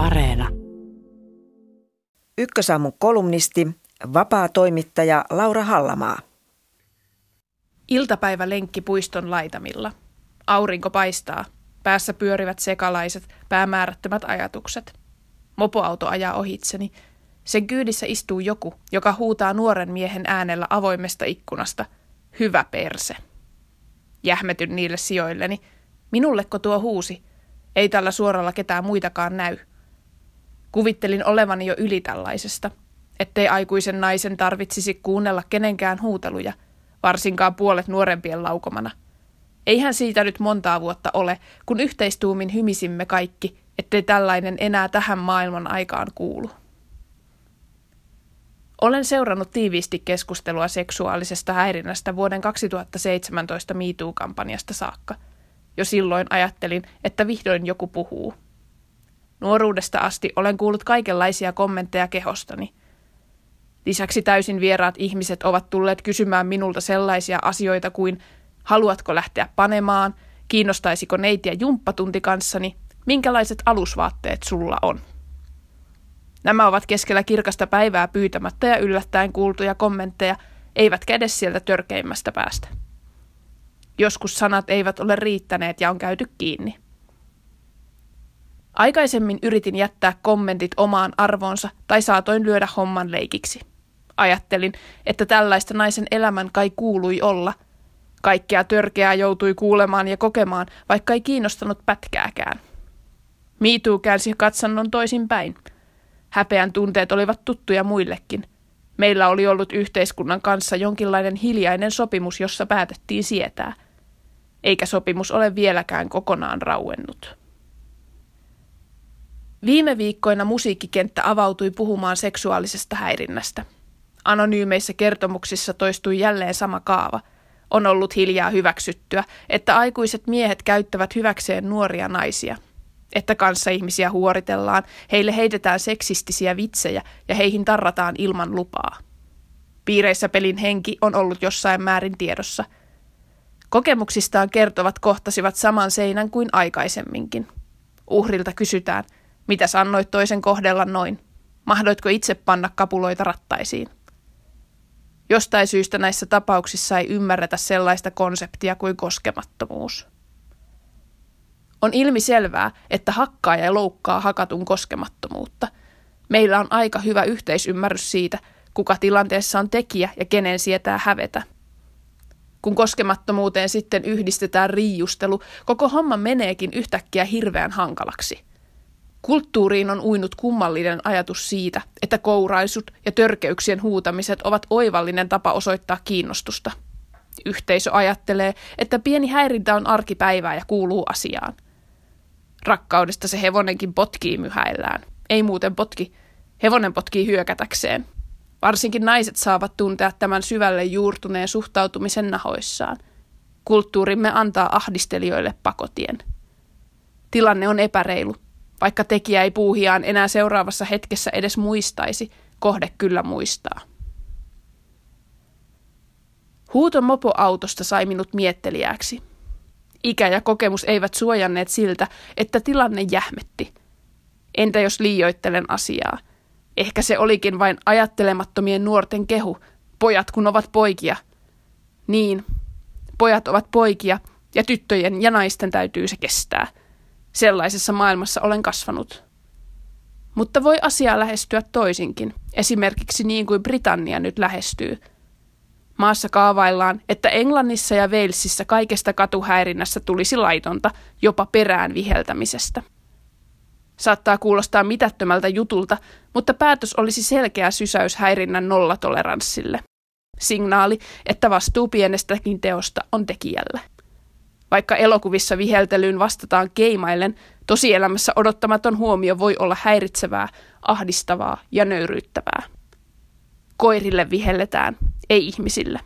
Areena. Ykkösaamun kolumnisti, vapaa toimittaja Laura Hallamaa. Iltapäivälenkki puiston laitamilla. Aurinko paistaa. Päässä pyörivät sekalaiset, päämäärättömät ajatukset. Mopoauto ajaa ohitseni. Sen kyydissä istuu joku, joka huutaa nuoren miehen äänellä avoimesta ikkunasta. Hyvä perse. Jähmetyn niille sijoilleni. Minulleko tuo huusi? Ei tällä suoralla ketään muitakaan näy. Kuvittelin olevani jo yli tällaisesta, ettei aikuisen naisen tarvitsisi kuunnella kenenkään huuteluja, varsinkaan puolet nuorempien laukomana. Eihän siitä nyt montaa vuotta ole, kun yhteistuumin hymisimme kaikki, ettei tällainen enää tähän maailman aikaan kuulu. Olen seurannut tiiviisti keskustelua seksuaalisesta häirinnästä vuoden 2017 MeToo-kampanjasta saakka. Jo silloin ajattelin, että vihdoin joku puhuu. Nuoruudesta asti olen kuullut kaikenlaisia kommentteja kehostani. Lisäksi täysin vieraat ihmiset ovat tulleet kysymään minulta sellaisia asioita kuin haluatko lähteä panemaan, kiinnostaisiko neitiä jumppatunti kanssani, minkälaiset alusvaatteet sulla on. Nämä ovat keskellä kirkasta päivää pyytämättä ja yllättäen kuultuja kommentteja, eivätkä edes sieltä törkeimmästä päästä. Joskus sanat eivät ole riittäneet ja on käyty kiinni. Aikaisemmin yritin jättää kommentit omaan arvoonsa tai saatoin lyödä homman leikiksi. Ajattelin, että tällaista naisen elämän kai kuului olla. Kaikkea törkeää joutui kuulemaan ja kokemaan, vaikka ei kiinnostanut pätkääkään. Miituu käänsi katsannon toisin päin. Häpeän tunteet olivat tuttuja muillekin. Meillä oli ollut yhteiskunnan kanssa jonkinlainen hiljainen sopimus, jossa päätettiin sietää. Eikä sopimus ole vieläkään kokonaan rauennut. Viime viikkoina musiikkikenttä avautui puhumaan seksuaalisesta häirinnästä. Anonyymeissä kertomuksissa toistui jälleen sama kaava. On ollut hiljaa hyväksyttyä, että aikuiset miehet käyttävät hyväkseen nuoria naisia. Että kanssa ihmisiä huoritellaan, heille heitetään seksistisiä vitsejä ja heihin tarrataan ilman lupaa. Piireissä pelin henki on ollut jossain määrin tiedossa. Kokemuksistaan kertovat kohtasivat saman seinän kuin aikaisemminkin. Uhrilta kysytään – mitä sanoit toisen kohdella noin? Mahdoitko itse panna kapuloita rattaisiin? Jostain syystä näissä tapauksissa ei ymmärretä sellaista konseptia kuin koskemattomuus. On ilmi selvää, että hakkaaja loukkaa hakatun koskemattomuutta. Meillä on aika hyvä yhteisymmärrys siitä, kuka tilanteessa on tekijä ja kenen sietää hävetä. Kun koskemattomuuteen sitten yhdistetään riijustelu, koko homma meneekin yhtäkkiä hirveän hankalaksi – Kulttuuriin on uinut kummallinen ajatus siitä, että kouraisut ja törkeyksien huutamiset ovat oivallinen tapa osoittaa kiinnostusta. Yhteisö ajattelee, että pieni häirintä on arkipäivää ja kuuluu asiaan. Rakkaudesta se hevonenkin potkii myhäillään. Ei muuten potki. Hevonen potkii hyökätäkseen. Varsinkin naiset saavat tuntea tämän syvälle juurtuneen suhtautumisen nahoissaan. Kulttuurimme antaa ahdistelijoille pakotien. Tilanne on epäreilu vaikka tekijä ei puuhiaan enää seuraavassa hetkessä edes muistaisi, kohde kyllä muistaa. Huuto mopoautosta sai minut miettelijäksi. Ikä ja kokemus eivät suojanneet siltä, että tilanne jähmetti. Entä jos liioittelen asiaa? Ehkä se olikin vain ajattelemattomien nuorten kehu, pojat kun ovat poikia. Niin, pojat ovat poikia ja tyttöjen ja naisten täytyy se kestää – Sellaisessa maailmassa olen kasvanut. Mutta voi asiaa lähestyä toisinkin, esimerkiksi niin kuin Britannia nyt lähestyy. Maassa kaavaillaan, että Englannissa ja Walesissa kaikesta katuhäirinnässä tulisi laitonta, jopa perään viheltämisestä. Saattaa kuulostaa mitättömältä jutulta, mutta päätös olisi selkeä sysäys häirinnän nollatoleranssille. Signaali, että vastuu pienestäkin teosta on tekijällä. Vaikka elokuvissa viheltelyyn vastataan keimaillen, tosielämässä odottamaton huomio voi olla häiritsevää, ahdistavaa ja nöyryyttävää. Koirille vihelletään, ei ihmisille.